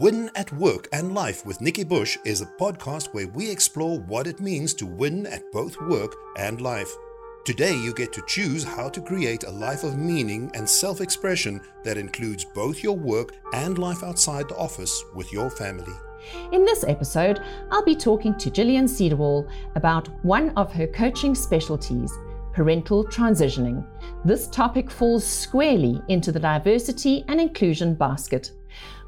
Win at Work and Life with Nikki Bush is a podcast where we explore what it means to win at both work and life. Today, you get to choose how to create a life of meaning and self expression that includes both your work and life outside the office with your family. In this episode, I'll be talking to Gillian Cedarwall about one of her coaching specialties parental transitioning. This topic falls squarely into the diversity and inclusion basket.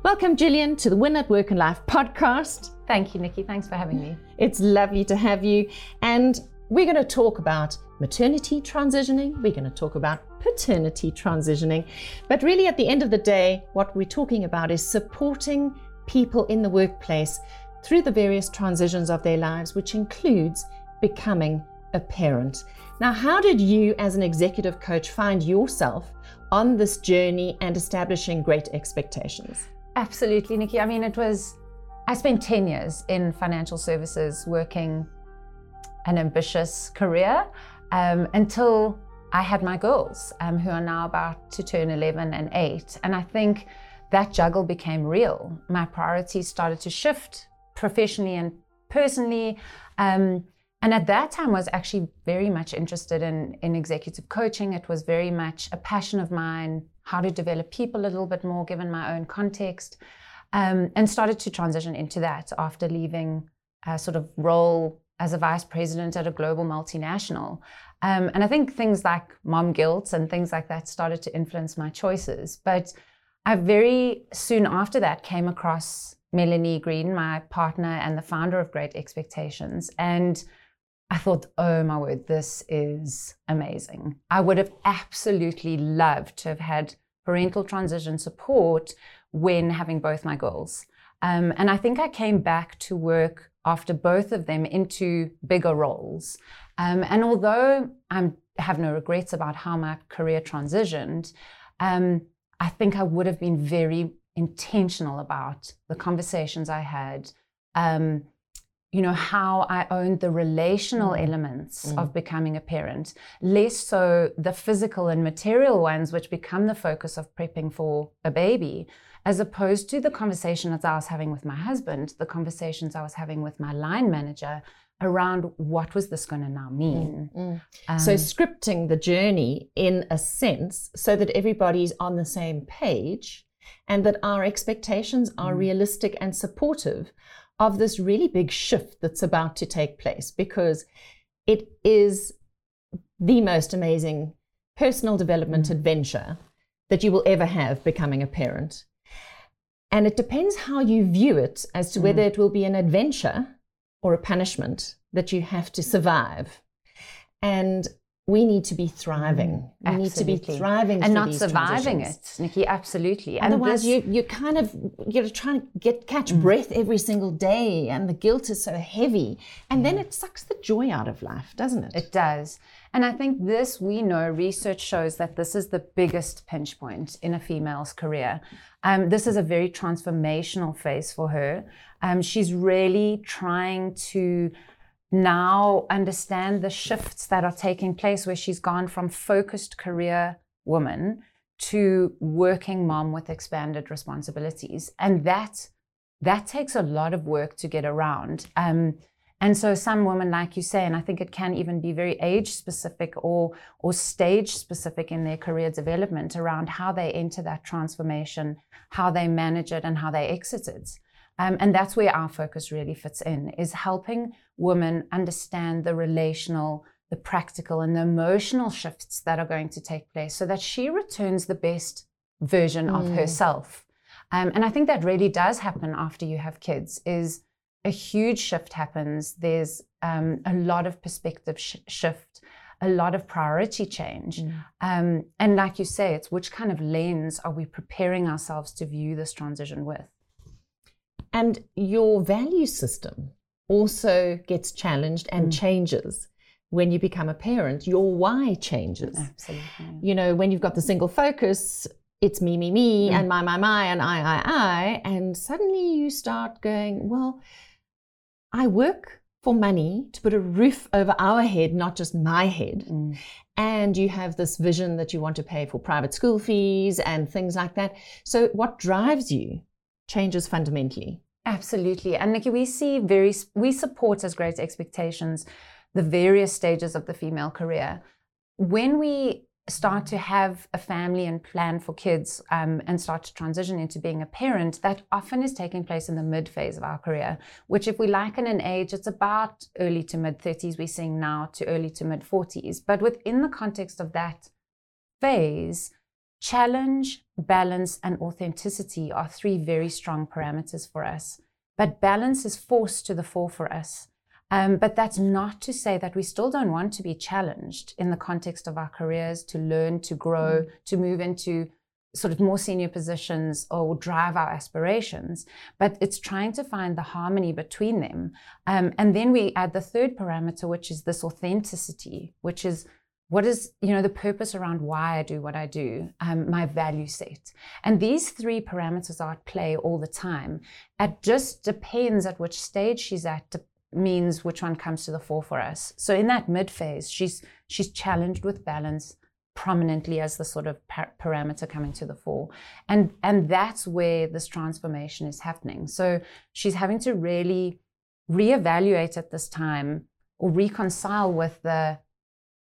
Welcome, Gillian, to the Win at Work and Life podcast. Thank you, Nikki. Thanks for having me. It's lovely to have you. And we're going to talk about maternity transitioning. We're going to talk about paternity transitioning. But really, at the end of the day, what we're talking about is supporting people in the workplace through the various transitions of their lives, which includes becoming a parent. Now, how did you, as an executive coach, find yourself on this journey and establishing great expectations? Absolutely, Nikki. I mean, it was, I spent 10 years in financial services working an ambitious career um, until I had my girls, um, who are now about to turn 11 and 8. And I think that juggle became real. My priorities started to shift professionally and personally. Um, and at that time, was actually very much interested in, in executive coaching. It was very much a passion of mine, how to develop people a little bit more given my own context, um, and started to transition into that after leaving a sort of role as a vice president at a global multinational. Um, and I think things like mom guilt and things like that started to influence my choices. But I very soon after that came across Melanie Green, my partner and the founder of Great Expectations. And I thought, oh my word, this is amazing. I would have absolutely loved to have had parental transition support when having both my girls. Um, and I think I came back to work after both of them into bigger roles. Um, and although I have no regrets about how my career transitioned, um, I think I would have been very intentional about the conversations I had, um, you know, how I owned the relational mm. elements mm. of becoming a parent, less so the physical and material ones, which become the focus of prepping for a baby, as opposed to the conversations I was having with my husband, the conversations I was having with my line manager around what was this going to now mean. Mm. mm. Um, so, scripting the journey in a sense so that everybody's on the same page and that our expectations are mm. realistic and supportive of this really big shift that's about to take place because it is the most amazing personal development mm. adventure that you will ever have becoming a parent. And it depends how you view it as to mm. whether it will be an adventure or a punishment that you have to survive. And we need to be thriving. Mm, we need to be thriving and not surviving it, Nikki. Absolutely. Otherwise, this, you you kind of you're trying to get catch mm. breath every single day, and the guilt is so heavy, and mm. then it sucks the joy out of life, doesn't it? It does. And I think this we know research shows that this is the biggest pinch point in a female's career. Um, this is a very transformational phase for her. Um, she's really trying to now understand the shifts that are taking place where she's gone from focused career woman to working mom with expanded responsibilities. And that that takes a lot of work to get around. Um, and so some women like you say and i think it can even be very age specific or or stage specific in their career development around how they enter that transformation how they manage it and how they exit it. Um, and that's where our focus really fits in, is helping women understand the relational, the practical, and the emotional shifts that are going to take place so that she returns the best version mm. of herself. Um, and I think that really does happen after you have kids, is a huge shift happens. There's um, a lot of perspective sh- shift, a lot of priority change. Mm. Um, and like you say, it's which kind of lens are we preparing ourselves to view this transition with? And your value system also gets challenged and mm. changes when you become a parent. Your why changes. Absolutely. You know, when you've got the single focus, it's me, me, me, mm. and my, my, my, and I, I, I. And suddenly you start going, well, I work for money to put a roof over our head, not just my head. Mm. And you have this vision that you want to pay for private school fees and things like that. So, what drives you changes fundamentally. Absolutely. And Nikki, we see very, we support as Great Expectations the various stages of the female career. When we start to have a family and plan for kids um, and start to transition into being a parent, that often is taking place in the mid phase of our career, which, if we liken an age, it's about early to mid 30s, we're seeing now to early to mid 40s. But within the context of that phase, challenge, balance, and authenticity are three very strong parameters for us. But balance is forced to the fore for us. Um, but that's not to say that we still don't want to be challenged in the context of our careers, to learn, to grow, mm. to move into sort of more senior positions or drive our aspirations. But it's trying to find the harmony between them. Um, and then we add the third parameter, which is this authenticity, which is what is you know the purpose around why i do what i do um, my value set and these three parameters are at play all the time it just depends at which stage she's at means which one comes to the fore for us. So in that mid phase, she's she's challenged with balance prominently as the sort of par- parameter coming to the fore, and and that's where this transformation is happening. So she's having to really reevaluate at this time or reconcile with the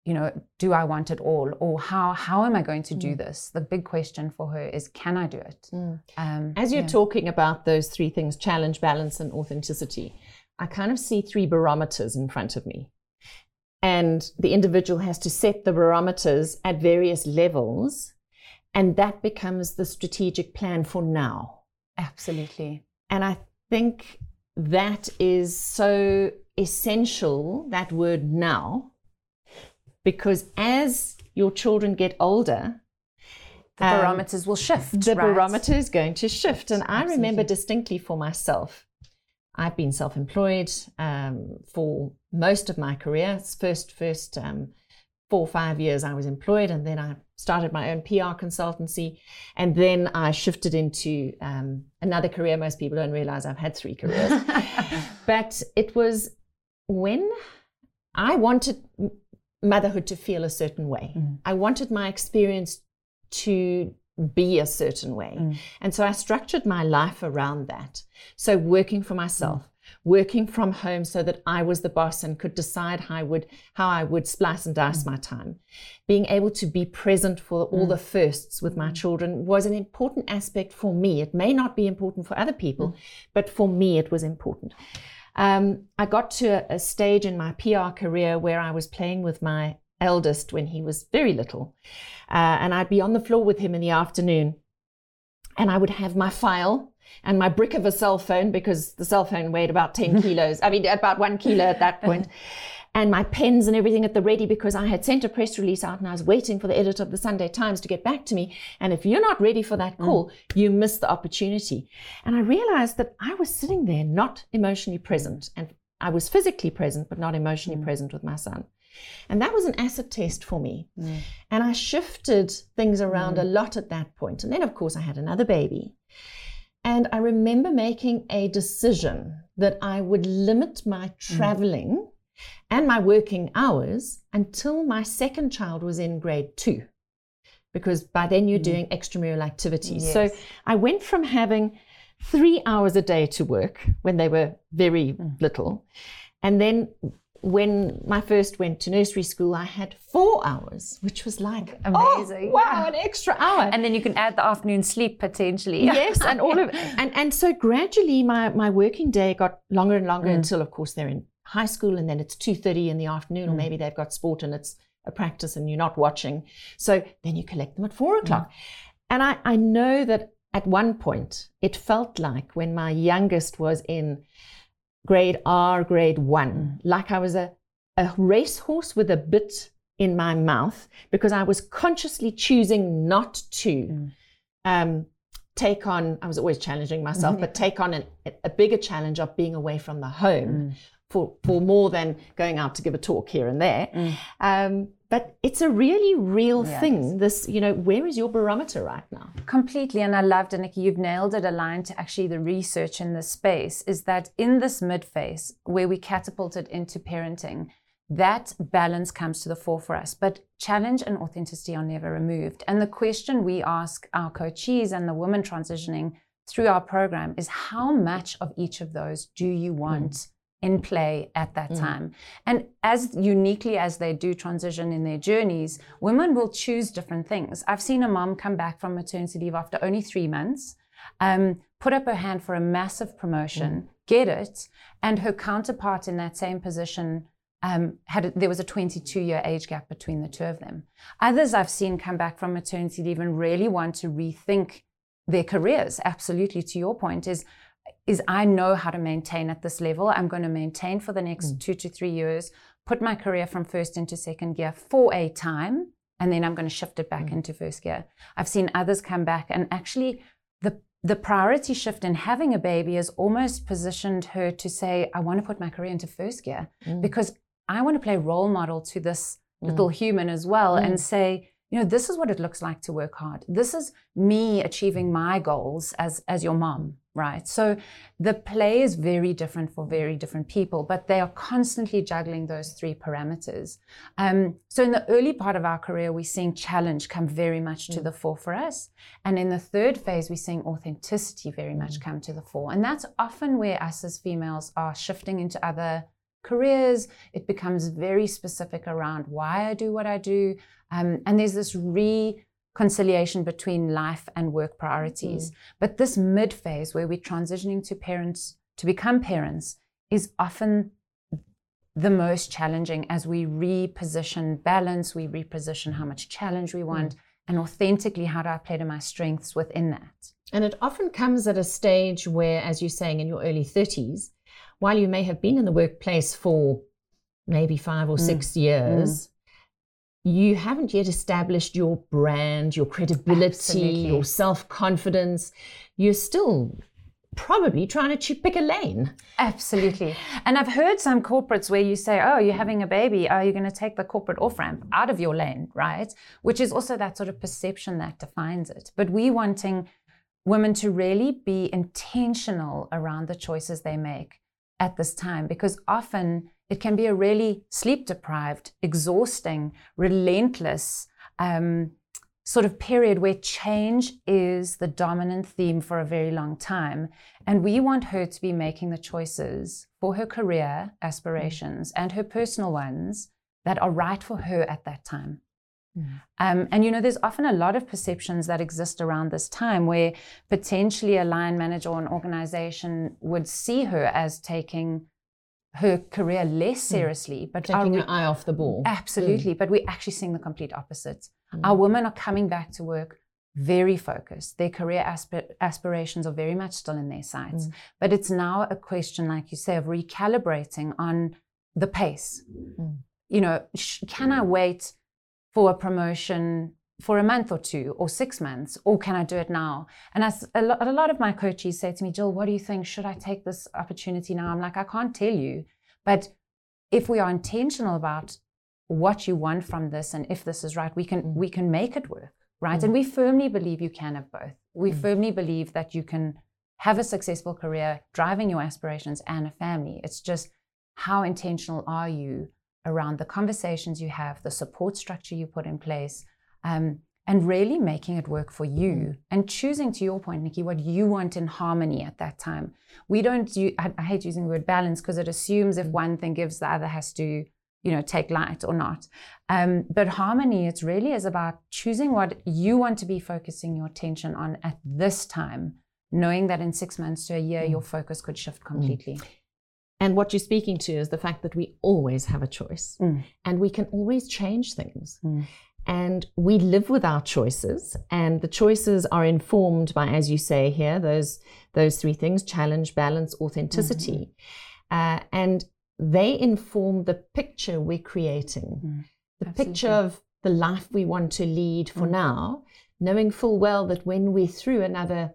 you know do i want it all or how how am i going to do mm. this the big question for her is can i do it mm. um, as you're yeah. talking about those three things challenge balance and authenticity I kind of see three barometers in front of me. And the individual has to set the barometers at various levels. And that becomes the strategic plan for now. Absolutely. And I think that is so essential, that word now, because as your children get older, the barometers um, will shift. The right? barometer is going to shift. And Absolutely. I remember distinctly for myself I've been self-employed um, for most of my career. First, first um, four or five years I was employed, and then I started my own PR consultancy, and then I shifted into um, another career. Most people don't realize I've had three careers, but it was when I wanted motherhood to feel a certain way. Mm. I wanted my experience to be a certain way. Mm. And so I structured my life around that. So working for myself, mm. working from home so that I was the boss and could decide how I would how I would splice and dice mm. my time. Being able to be present for all mm. the firsts with my mm. children was an important aspect for me. It may not be important for other people, mm. but for me it was important. Um, I got to a, a stage in my PR career where I was playing with my eldest when he was very little. Uh, and I'd be on the floor with him in the afternoon. And I would have my file and my brick of a cell phone because the cell phone weighed about 10 kilos. I mean, about one kilo at that point. And my pens and everything at the ready because I had sent a press release out and I was waiting for the editor of the Sunday Times to get back to me. And if you're not ready for that mm. call, mm. you miss the opportunity. And I realized that I was sitting there not emotionally present and I was physically present, but not emotionally mm. present with my son. And that was an acid test for me. Mm. And I shifted things around mm. a lot at that point. And then, of course, I had another baby. And I remember making a decision that I would limit my mm. traveling. And my working hours until my second child was in grade two. Because by then you're mm. doing extramural activities. Yes. So I went from having three hours a day to work when they were very mm. little. And then when my first went to nursery school, I had four hours, which was like amazing. Oh, wow, yeah. an extra hour. And then you can add the afternoon sleep potentially. yes, and all of and and so gradually my my working day got longer and longer mm. until of course they're in high school and then it's two thirty in the afternoon, mm. or maybe they've got sport and it's a practice and you're not watching. So then you collect them at four mm. o'clock. Mm. And I, I know that at one point it felt like when my youngest was in grade R, grade one, mm. like I was a, a racehorse with a bit in my mouth because I was consciously choosing not to mm. um, take on, I was always challenging myself, mm-hmm. but take on an, a bigger challenge of being away from the home mm. For, for more than going out to give a talk here and there. Mm. Um, but it's a really real yeah, thing. This, you know, where is your barometer right now? Completely. And I loved it, Nikki. You've nailed it aligned to actually the research in this space is that in this mid phase where we catapulted into parenting, that balance comes to the fore for us. But challenge and authenticity are never removed. And the question we ask our coaches and the women transitioning through our program is how much of each of those do you want mm. In play at that mm. time? And as uniquely as they do transition in their journeys, women will choose different things. I've seen a mom come back from maternity leave after only three months, um, put up her hand for a massive promotion, mm. get it, and her counterpart in that same position um, had a, there was a 22 year age gap between the two of them. Others I've seen come back from maternity leave and really want to rethink their careers. Absolutely, to your point, is is I know how to maintain at this level. I'm going to maintain for the next mm. two to three years, put my career from first into second gear for a time, and then I'm going to shift it back mm. into first gear. I've seen others come back and actually the the priority shift in having a baby has almost positioned her to say, I want to put my career into first gear mm. because I want to play role model to this mm. little human as well mm. and say, you know, this is what it looks like to work hard. This is me achieving my goals as as your mom, right? So the play is very different for very different people, but they are constantly juggling those three parameters. Um, so in the early part of our career, we're seeing challenge come very much to mm. the fore for us, and in the third phase, we're seeing authenticity very much mm. come to the fore, and that's often where us as females are shifting into other careers. It becomes very specific around why I do what I do. Um, and there's this reconciliation between life and work priorities. Mm. But this mid phase where we're transitioning to parents, to become parents, is often the most challenging as we reposition balance, we reposition how much challenge we want, mm. and authentically, how do I play to my strengths within that? And it often comes at a stage where, as you're saying, in your early 30s, while you may have been in the workplace for maybe five or mm. six years, mm. You haven't yet established your brand, your credibility, Absolutely. your self confidence. You're still probably trying to pick a lane. Absolutely. And I've heard some corporates where you say, oh, you're having a baby. Are you going to take the corporate off ramp out of your lane, right? Which is also that sort of perception that defines it. But we wanting women to really be intentional around the choices they make at this time because often it can be a really sleep deprived, exhausting, relentless um, sort of period where change is the dominant theme for a very long time. And we want her to be making the choices for her career aspirations and her personal ones that are right for her at that time. Mm. Um, and you know, there's often a lot of perceptions that exist around this time where potentially a line manager or an organization would see her as taking her career less mm. seriously, mm. but taking an eye off the ball. Absolutely, mm. but we're actually seeing the complete opposite. Mm. Our women are coming back to work very focused. Their career asp- aspirations are very much still in their sights, mm. but it's now a question, like you say, of recalibrating on the pace. You know, sh- can I wait? for a promotion for a month or two or six months, or can I do it now? And as a lot, lot of my coaches say to me, Jill, what do you think? Should I take this opportunity now? I'm like, I can't tell you. But if we are intentional about what you want from this and if this is right, we can we can make it work, right? Mm. And we firmly believe you can have both. We mm. firmly believe that you can have a successful career, driving your aspirations and a family. It's just how intentional are you around the conversations you have, the support structure you put in place, um, and really making it work for you mm. and choosing, to your point, Nikki, what you want in harmony at that time. We don't, use, I, I hate using the word balance because it assumes if mm. one thing gives, the other has to, you know, take light or not. Um, but harmony, it really is about choosing what you want to be focusing your attention on at this time, knowing that in six months to a year, mm. your focus could shift mm. completely. Mm. And what you're speaking to is the fact that we always have a choice mm. and we can always change things. Mm. And we live with our choices, and the choices are informed by, as you say here, those those three things: challenge, balance, authenticity, mm-hmm. uh, and they inform the picture we're creating, mm. the Absolutely. picture of the life we want to lead for mm. now, knowing full well that when we're through another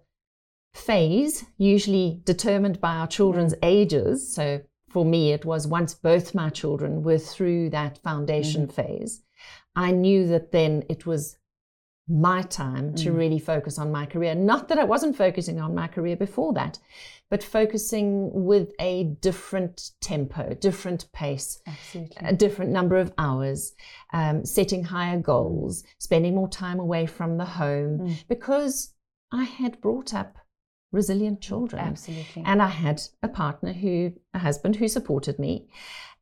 phase, usually determined by our children's ages. So for me, it was once both my children were through that foundation phase, I knew that then it was my time to mm. really focus on my career. Not that I wasn't focusing on my career before that, but focusing with a different tempo, different pace, Absolutely. a different number of hours, um, setting higher goals, spending more time away from the home, mm. because I had brought up resilient children. Absolutely. And I had a partner who, a husband who supported me.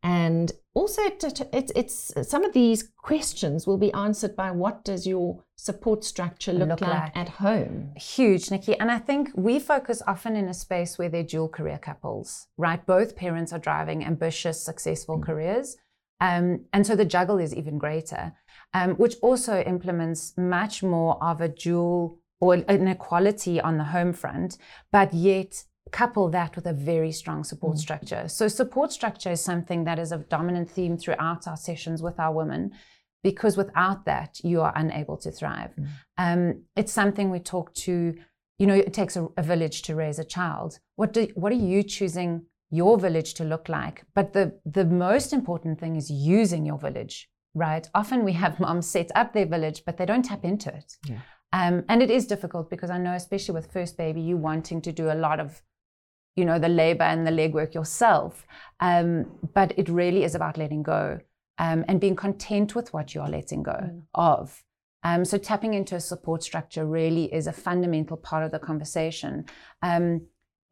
And also, it's, it's some of these questions will be answered by what does your support structure look, look like, like, at home? Huge, Nikki. And I think we focus often in a space where they're dual career couples, right? Both parents are driving ambitious, successful mm-hmm. careers. Um, and so the juggle is even greater, um, which also implements much more of a dual or an equality on the home front, but yet couple that with a very strong support mm. structure. So, support structure is something that is a dominant theme throughout our sessions with our women, because without that, you are unable to thrive. Mm. Um, it's something we talk to, you know, it takes a, a, village to raise a child. What, do, what are you choosing your village to look like? But the, the most important thing is using your village, right? Often we have moms set up their village, but they don't tap into it. Yeah. Um, and it is difficult because I know, especially with first baby, you wanting to do a lot of you know the labor and the legwork yourself um, but it really is about letting go um, and being content with what you are letting go mm. of um, so tapping into a support structure really is a fundamental part of the conversation um,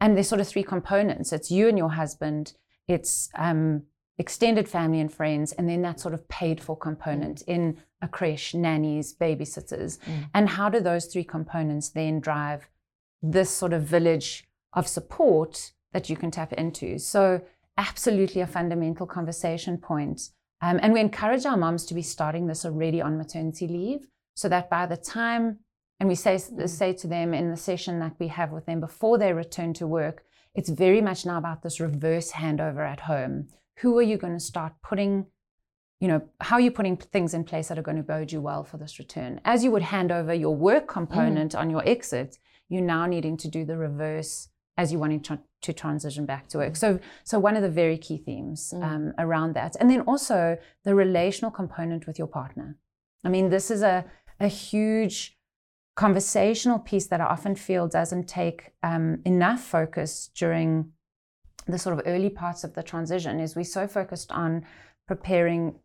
and there's sort of three components it's you and your husband it's um, extended family and friends and then that sort of paid for component mm. in a creche nannies babysitters mm. and how do those three components then drive this sort of village of support that you can tap into. So, absolutely a fundamental conversation point. Um, and we encourage our moms to be starting this already on maternity leave so that by the time, and we say, mm. say to them in the session that we have with them before they return to work, it's very much now about this reverse handover at home. Who are you going to start putting, you know, how are you putting things in place that are going to bode you well for this return? As you would hand over your work component mm. on your exit, you're now needing to do the reverse as you're wanting to, to transition back to work. So, so one of the very key themes mm. um, around that, and then also the relational component with your partner. I mean, this is a a huge conversational piece that I often feel doesn't take um, enough focus during the sort of early parts of the transition. Is we're so focused on preparing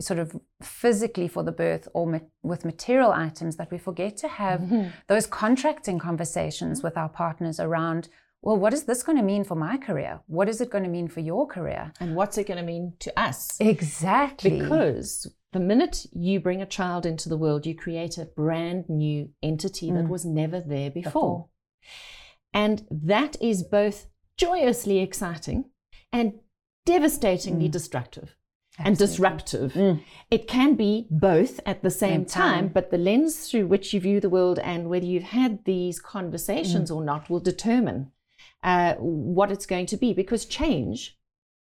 sort of physically for the birth or ma- with material items that we forget to have mm-hmm. those contracting conversations mm-hmm. with our partners around well, what is this going to mean for my career? What is it going to mean for your career? And what's it going to mean to us? Exactly. Because the minute you bring a child into the world, you create a brand new entity mm. that was never there before. before. And that is both joyously exciting and devastatingly mm. destructive. Absolutely. and disruptive. Mm. It can be both at the same, same time, time, but the lens through which you view the world and whether you've had these conversations mm. or not will determine uh, what it's going to be because change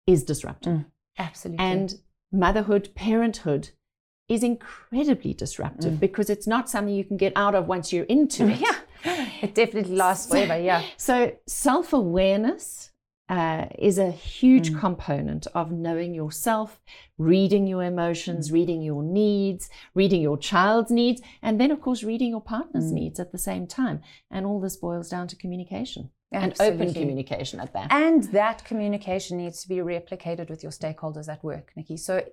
is disruptive. Mm, absolutely. And motherhood, parenthood is incredibly disruptive mm. because it's not something you can get out of once you're into it. Yeah, it definitely lasts forever. Yeah. So self awareness uh, is a huge mm. component of knowing yourself, reading your emotions, mm. reading your needs, reading your child's needs, and then, of course, reading your partner's mm. needs at the same time. And all this boils down to communication. Absolutely. and open communication at that. And that communication needs to be replicated with your stakeholders at work, Nikki. So,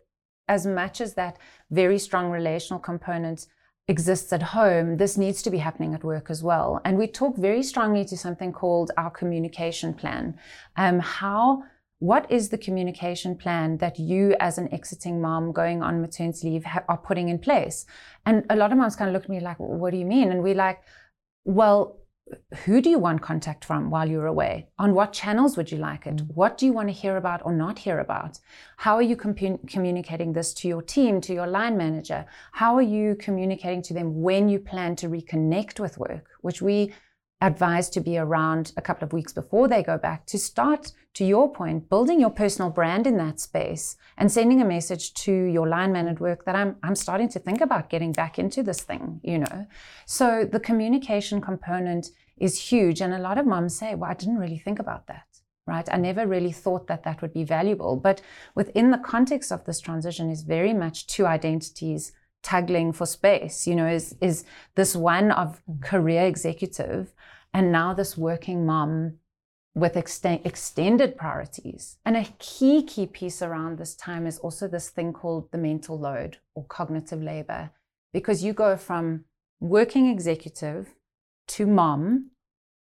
as much as that very strong relational component exists at home, this needs to be happening at work as well. And we talk very strongly to something called our communication plan. Um, how what is the communication plan that you as an exiting mom going on maternity leave ha- are putting in place and a lot of moms kind of look at me like what do you mean and we're like well who do you want contact from while you're away? On what channels would you like it? Mm. What do you want to hear about or not hear about? How are you communicating this to your team, to your line manager? How are you communicating to them when you plan to reconnect with work, which we advise to be around a couple of weeks before they go back to start, to your point, building your personal brand in that space and sending a message to your line manager work that I'm, I'm starting to think about getting back into this thing, you know. So the communication component is huge. And a lot of moms say, well, I didn't really think about that. Right. I never really thought that that would be valuable. But within the context of this transition is very much two identities tugging for space, you know, is, is this one of career executive and now this working mom with extended priorities. And a key, key piece around this time is also this thing called the mental load or cognitive labor, because you go from working executive to mom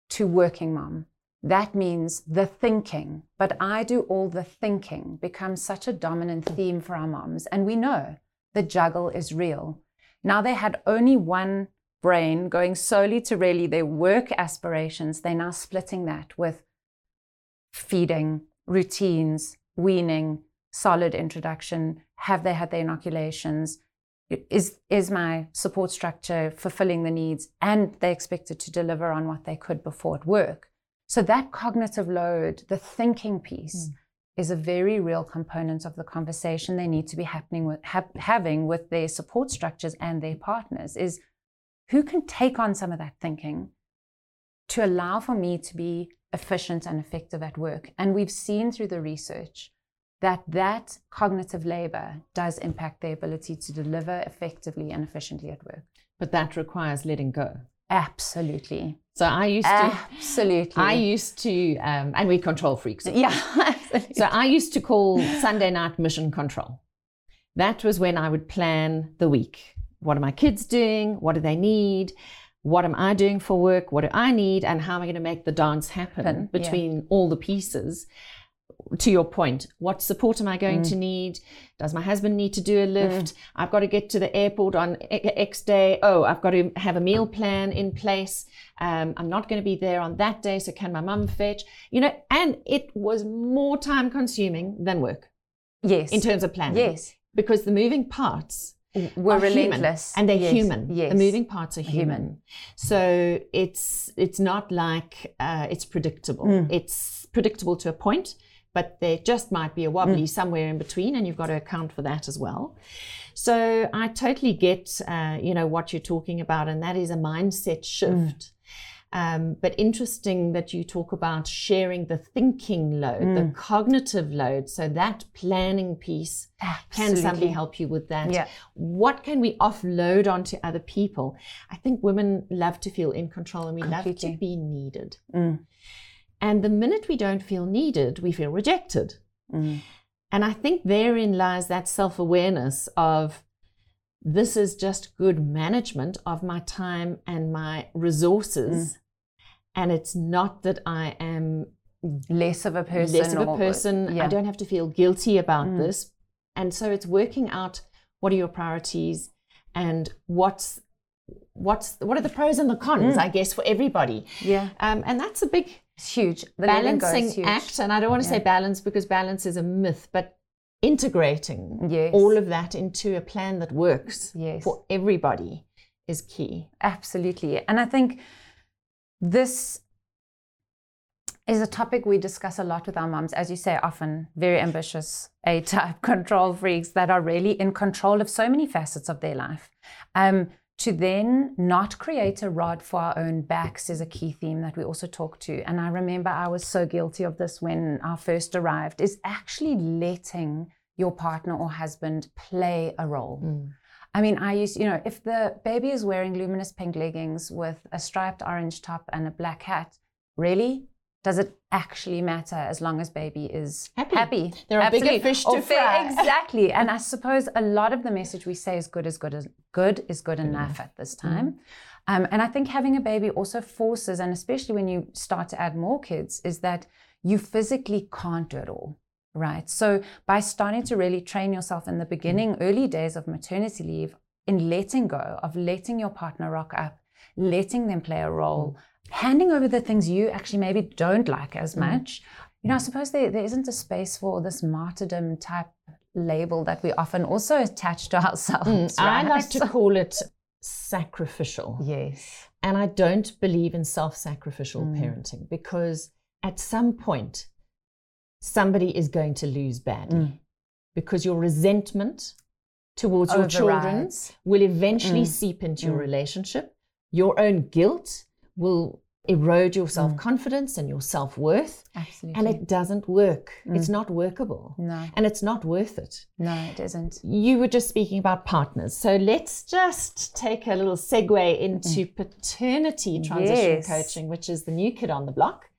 to working mom. That means the thinking, but I do all the thinking becomes such a dominant theme for our moms. And we know the juggle is real. Now they had only one brain going solely to really their work aspirations. They're now splitting that with feeding, routines, weaning, solid introduction. Have they had their inoculations? Is, is my support structure fulfilling the needs? And they expected to deliver on what they could before at work. So that cognitive load, the thinking piece, mm. Is a very real component of the conversation they need to be happening with, ha- having with their support structures and their partners. Is who can take on some of that thinking to allow for me to be efficient and effective at work? And we've seen through the research that that cognitive labor does impact their ability to deliver effectively and efficiently at work. But that requires letting go. Absolutely. So I used to absolutely. I used to, um, and we control freaks. Yeah. Absolutely. So I used to call Sunday night mission control. That was when I would plan the week. What are my kids doing? What do they need? What am I doing for work? What do I need? And how am I going to make the dance happen between yeah. all the pieces? To your point, what support am I going mm. to need? Does my husband need to do a lift? Mm. I've got to get to the airport on X day. Oh, I've got to have a meal plan in place. Um, I'm not going to be there on that day, so can my mum fetch? You know, and it was more time consuming than work. Yes. In terms of planning. Yes. Because the moving parts were relentless human, and they're yes. human. Yes. The moving parts are human. human. So it's it's not like uh, it's predictable. Mm. It's predictable to a point but there just might be a wobbly mm. somewhere in between, and you've got to account for that as well. So I totally get, uh, you know, what you're talking about, and that is a mindset shift. Mm. Um, but interesting that you talk about sharing the thinking load, mm. the cognitive load. So that planning piece, Absolutely. can somebody help you with that? Yeah. What can we offload onto other people? I think women love to feel in control and we Completely. love to be needed. Mm. And the minute we don't feel needed, we feel rejected. Mm. And I think therein lies that self awareness of this is just good management of my time and my resources. Mm. And it's not that I am less of a person. Less of a person. Yeah. I don't have to feel guilty about Mm. this. And so it's working out what are your priorities and what's what's what are the pros and the cons, Mm. I guess, for everybody. Yeah. Um, and that's a big It's huge. The balancing huge. act, and I don't want to Yeah. say balance because balance is a myth, but integrating Yes. all of that into a plan that works Yes. for everybody is key. Absolutely. And I think this is a topic we discuss a lot with our moms, as you say, often very ambitious A type control freaks that are really in control of so many facets of their life. Um, to then not create a rod for our own backs is a key theme that we also talk to. And I remember I was so guilty of this when I first arrived, is actually letting your partner or husband play a role. Mm. I mean, I used, you know, if the baby is wearing luminous pink leggings with a striped orange top and a black hat, really? Does it actually matter as long as baby is Happy. There are bigger fish to Or fry. Exactly. And I suppose a lot of the message we say is good is good as good is good enough at this time. Um, and I think having a baby also forces, and especially when you start to add more kids, is that you physically can't do it all. Right. So by starting to really train yourself in the beginning, early days of maternity leave, in letting go, of letting your partner rock up, letting them play a role, handing over the things you actually maybe don't like as much. You know, I suppose there, there isn't a space for this martyrdom type label that we often also attach to ourselves. I right? like to call it sacrificial. Yes. And I don't believe in self sacrificial Mm. parenting because at some point, somebody is going to lose badly Mm. because your resentment towards your children will eventually Mm. seep into your Mm. relationship. Your own guilt will erode your mm. self confidence and your self worth. Absolutely. And it doesn't work. Mm. It's not workable. no, And it's not worth it. no, it isn't. You were just speaking about partners. So let's just take a little segue into mm. paternity transition Yes. coaching, which is the new kid on the block.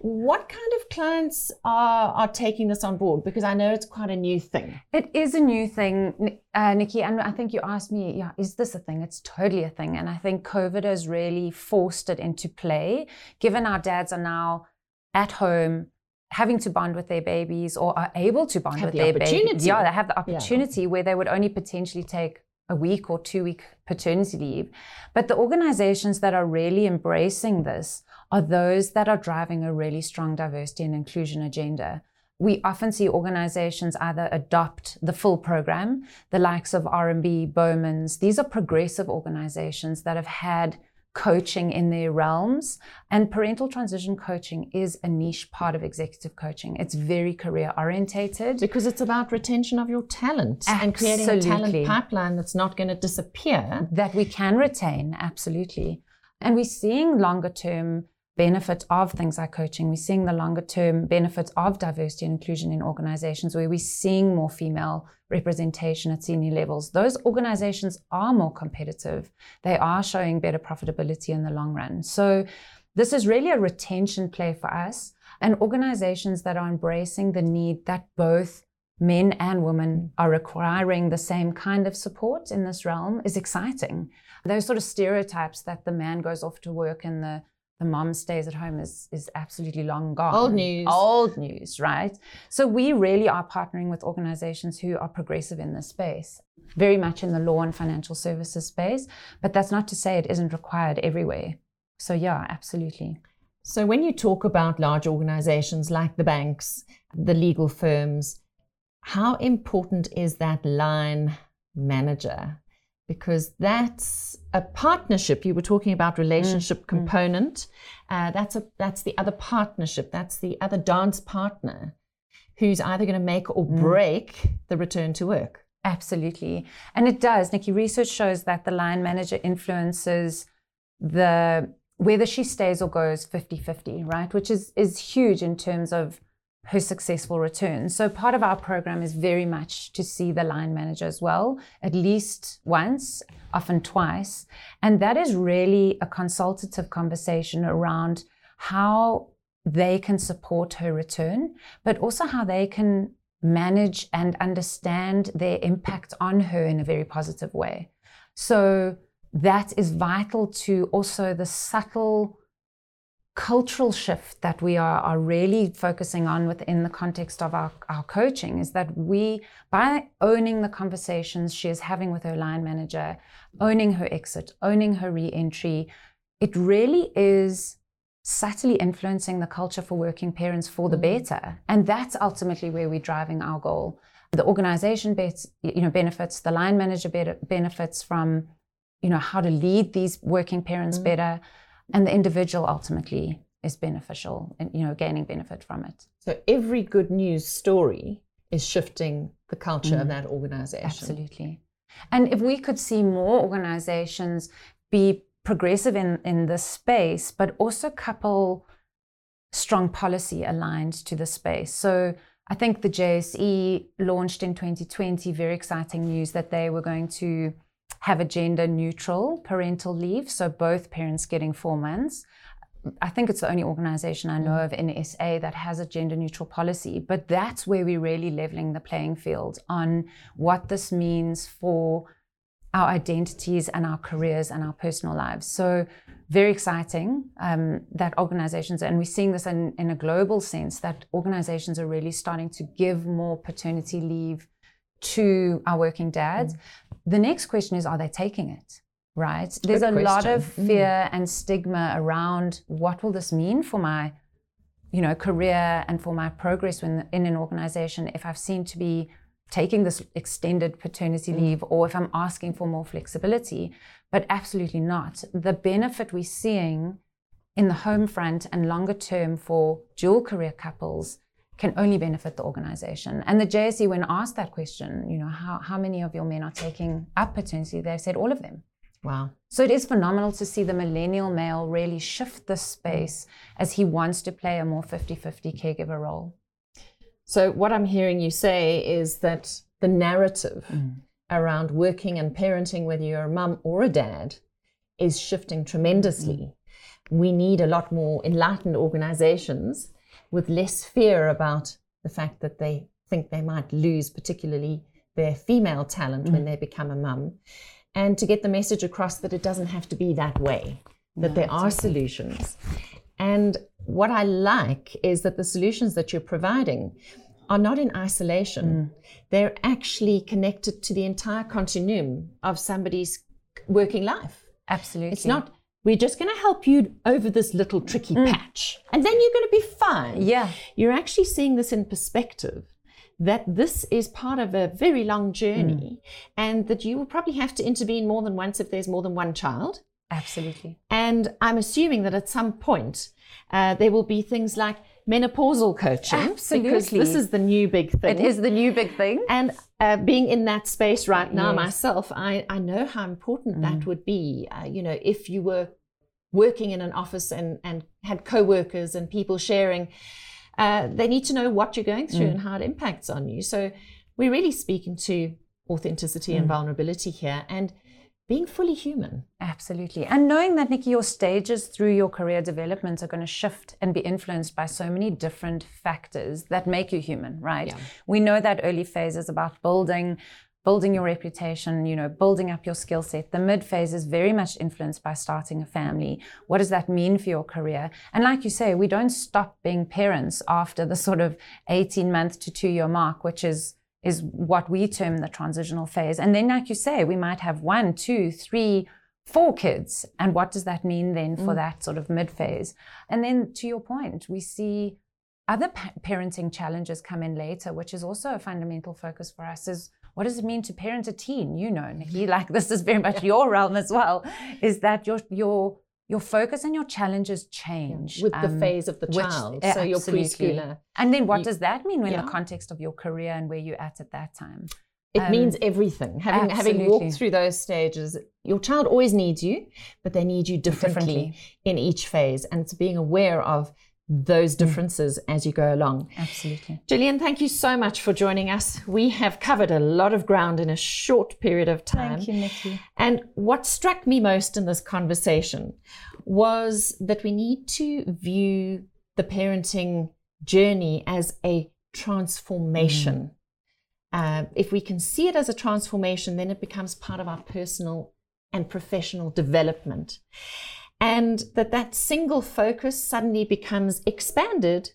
What kind of clients are, are taking this on board? Because I know it's quite a new thing. It is a new thing, uh, Nikki. And I think you asked me, yeah, is this a thing? It's totally a thing. And I think COVID has really forced it into play, given our dads are now at home having to bond with their babies or are able to bond Have with the their babies. Yeah, they have the opportunity where they would only potentially take a week or two week paternity leave. But the organizations that are really embracing this are those that are driving a really strong diversity and inclusion agenda. We often see organizations either adopt the full program, the likes of RMB, Bowmans. These are progressive organizations that have had coaching in their realms. And parental transition coaching is a niche part of executive coaching. It's very career orientated. Because it's about retention of your talent and creating a talent pipeline that's not going to disappear. that we can retain, absolutely. And we're seeing longer term benefit of things like coaching. We're seeing the longer term benefits of diversity and inclusion in organizations where we're seeing more female representation at senior levels. Those organizations are more competitive. They are showing better profitability in the long run. So this is really a retention play for us and organizations that are embracing the need that both men and women are requiring the same kind of support in this realm is exciting. Those sort of stereotypes that the man goes off to work and the the mom stays at home is is absolutely long gone. Old news. Old news, right? So we really are partnering with organizations who are progressive in this space, very much in the law and financial services space, but that's not to say it isn't required everywhere. So yeah, absolutely. So when you talk about large organizations like the banks, the legal firms, how important is that line manager? Because that's a partnership. You were talking about relationship mm, mm. component. Uh, that's a that's the other partnership. That's the other dance partner, who's either going to make or mm. break the return to work. Absolutely. And it does. Nikki, research shows that the line manager influences the whether she stays or goes 50-50, right? Which is is huge in terms of her successful return. So part of our program is very much to see the line manager as well, at least once, often twice. And that is really a consultative conversation around how they can support her return, but also how they can manage and understand their impact on her in a very positive way. So that is vital to also the subtle cultural shift that we are, are really focusing on within the context of our, our coaching is that we, by owning the conversations she is having with her line manager, owning her exit, owning her re entry, it really is subtly influencing the culture for working parents for the mm. better. And that's ultimately where we're driving our goal. The organization bets, you know, benefits, the line manager bet- benefits from, you know, how to lead these working parents mm. better and the individual ultimately is beneficial and you know gaining benefit from it. So every good news story is shifting the culture of mm-hmm. that organization. absolutely. And if we could see more organizations be progressive in in this space but also couple strong policy aligned to the space. So i think the JSE launched in 2020 very exciting news that they were going to have a gender neutral parental leave, so both parents getting four months. I think it's the only organization I know of in SA that has a gender neutral policy, but that's where we're really leveling the playing field on what this means for our identities and our careers and our personal lives. So, very exciting um, that organizations, and we're seeing this in, in a global sense, that organizations are really starting to give more paternity leave to our working dads. The next question is, are they taking it? Right? There's a lot of question. fear and stigma around what will this mean for my, you know, career and for my progress in, in an organization if I've seen to be taking this extended paternity leave or if I'm asking for more flexibility. But absolutely not. The benefit we're seeing in the home front and longer term for dual career couples can only benefit the organization. And the JSE, when asked that question, you know, how, how many of your men are taking up paternity, they said all of them. Wow. So it is phenomenal to see the millennial male really shift this space as he wants to play a more 50 50 caregiver role. So what I'm hearing you say is that the narrative mm. around working and parenting, whether you're a mum or a dad, is shifting tremendously. Mm. we need a lot more enlightened organizations with less fear about the fact that they think they might lose, particularly their female talent mm. when they become a mum, and to get the message across that it doesn't have to be that way, that no, there are solutions. And what I like is that the solutions that you're providing are not in isolation. Mm. They're actually connected to the entire continuum of somebody's working life. Absolutely. It's not we're just going to help you over this little tricky mm. patch and then you're going to be fine. Yeah. You're actually seeing this in perspective that this is part of a very long journey mm. and that you will probably have to intervene more than once if there's more than one child. Absolutely. And I'm assuming that at some point uh, there will be things like menopausal coaching. Absolutely. Because this is the new big thing. It is the new big thing. And uh, being in that space right now yes. myself, I, I know how important mm. that would be. Uh, you know, if you were working in an office and, and had co-workers and people sharing, uh, they need to know what you're going through mm. and how it impacts on you. So we're really speaking to authenticity mm. and vulnerability here. And being fully human. Absolutely. And knowing that, Nikki, your stages through your career development are going to shift and be influenced by so many different factors that make you human, right? Yeah. We know that early phase is about building building your reputation, you know, building up your skill set. The mid phase is very much influenced by starting a family. What does that mean for your career? And like you say, we don't stop being parents after the sort of 18 month to two year mark, which is is what we term the transitional phase. And then, like you say, we might have one, two, three, four kids. And what does that mean then for mm. that sort of mid phase? And then, to your point, we see other pa- parenting challenges come in later, which is also a fundamental focus for us. Is what does it mean to parent a teen? You know, Nikki, like this is very much your realm as well. Is that your your your focus and your challenges change with the um, phase of the child. Which, so your preschooler. And then what you, does that mean in yeah. the context of your career and where you're at at that time? It um, means everything. Having absolutely. having walked through those stages, your child always needs you, but they need you differently, differently. in each phase. And it's being aware of those mm. differences mm. as you go along. Absolutely. Gillian, thank you so much for joining us. We have covered a lot of ground in a short period of time. Thank you, Nikki. And what struck me most in this conversation was that we need to view the parenting journey as a transformation. Mm. Uh, if we can see it as a transformation, then it becomes part of our personal and professional development and that that single focus suddenly becomes expanded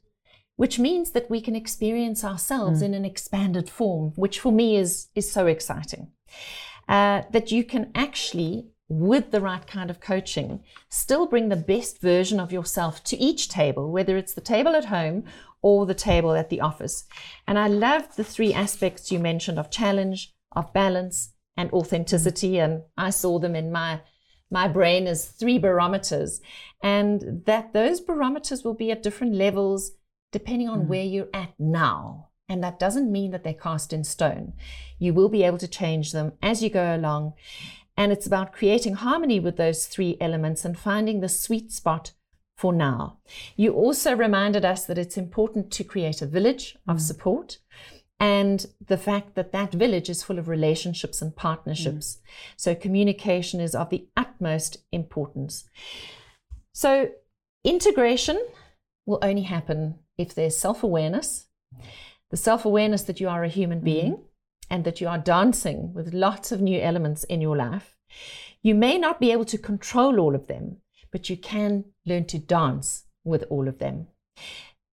which means that we can experience ourselves mm. in an expanded form which for me is is so exciting. Uh, that you can actually with the right kind of coaching still bring the best version of yourself to each table whether it's the table at home or the table at the office. And i loved the three aspects you mentioned of challenge of balance and authenticity and i saw them in my my brain is three barometers, and that those barometers will be at different levels depending on mm. where you're at now. And that doesn't mean that they're cast in stone. You will be able to change them as you go along. And it's about creating harmony with those three elements and finding the sweet spot for now. You also reminded us that it's important to create a village of mm. support and the fact that that village is full of relationships and partnerships. Mm. So communication is of the utmost importance. So integration will only happen if there's self awareness, the self awareness that you are a human mm-hmm. being mm. and that you are dancing with lots of new elements in your life. You may not be able to control all of them, but you can learn to dance with all of them.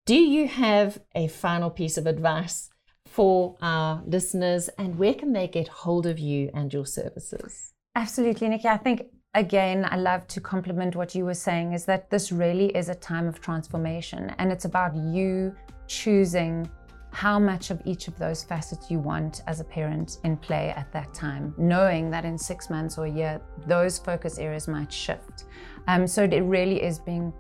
Do you have a final piece of advice for our listeners and where can they get hold of you and your services? Absolutely, Nikki. I think again, I love to compliment what you were saying is that this really is a time of transformation and it's about you choosing how much of each of those facets you want as a parent in play at that time, knowing that in six months or a year, those focus areas might shift. Um, so it really is being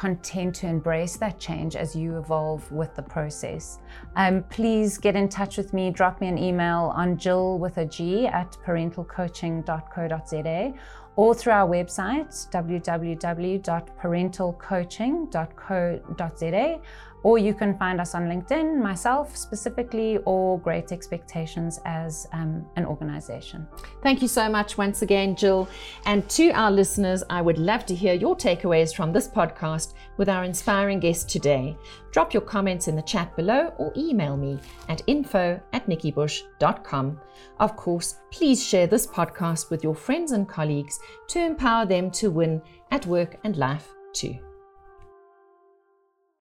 content to embrace that change as you evolve with the process. Um, please get in touch with me, drop me an email on jill with a G at parentalcoaching.co.za or through our website, www.parentalcoaching.co.za, or you can find us on LinkedIn, myself specifically, or Great Expectations as um, an organization. Thank you so much once again, Jill. And to our listeners, I would love to hear your takeaways from this podcast with our inspiring guest today. Drop your comments in the chat below or email me at info at nikkibush.com. Of course, please share this podcast with your friends and colleagues to empower them to win at work and life too.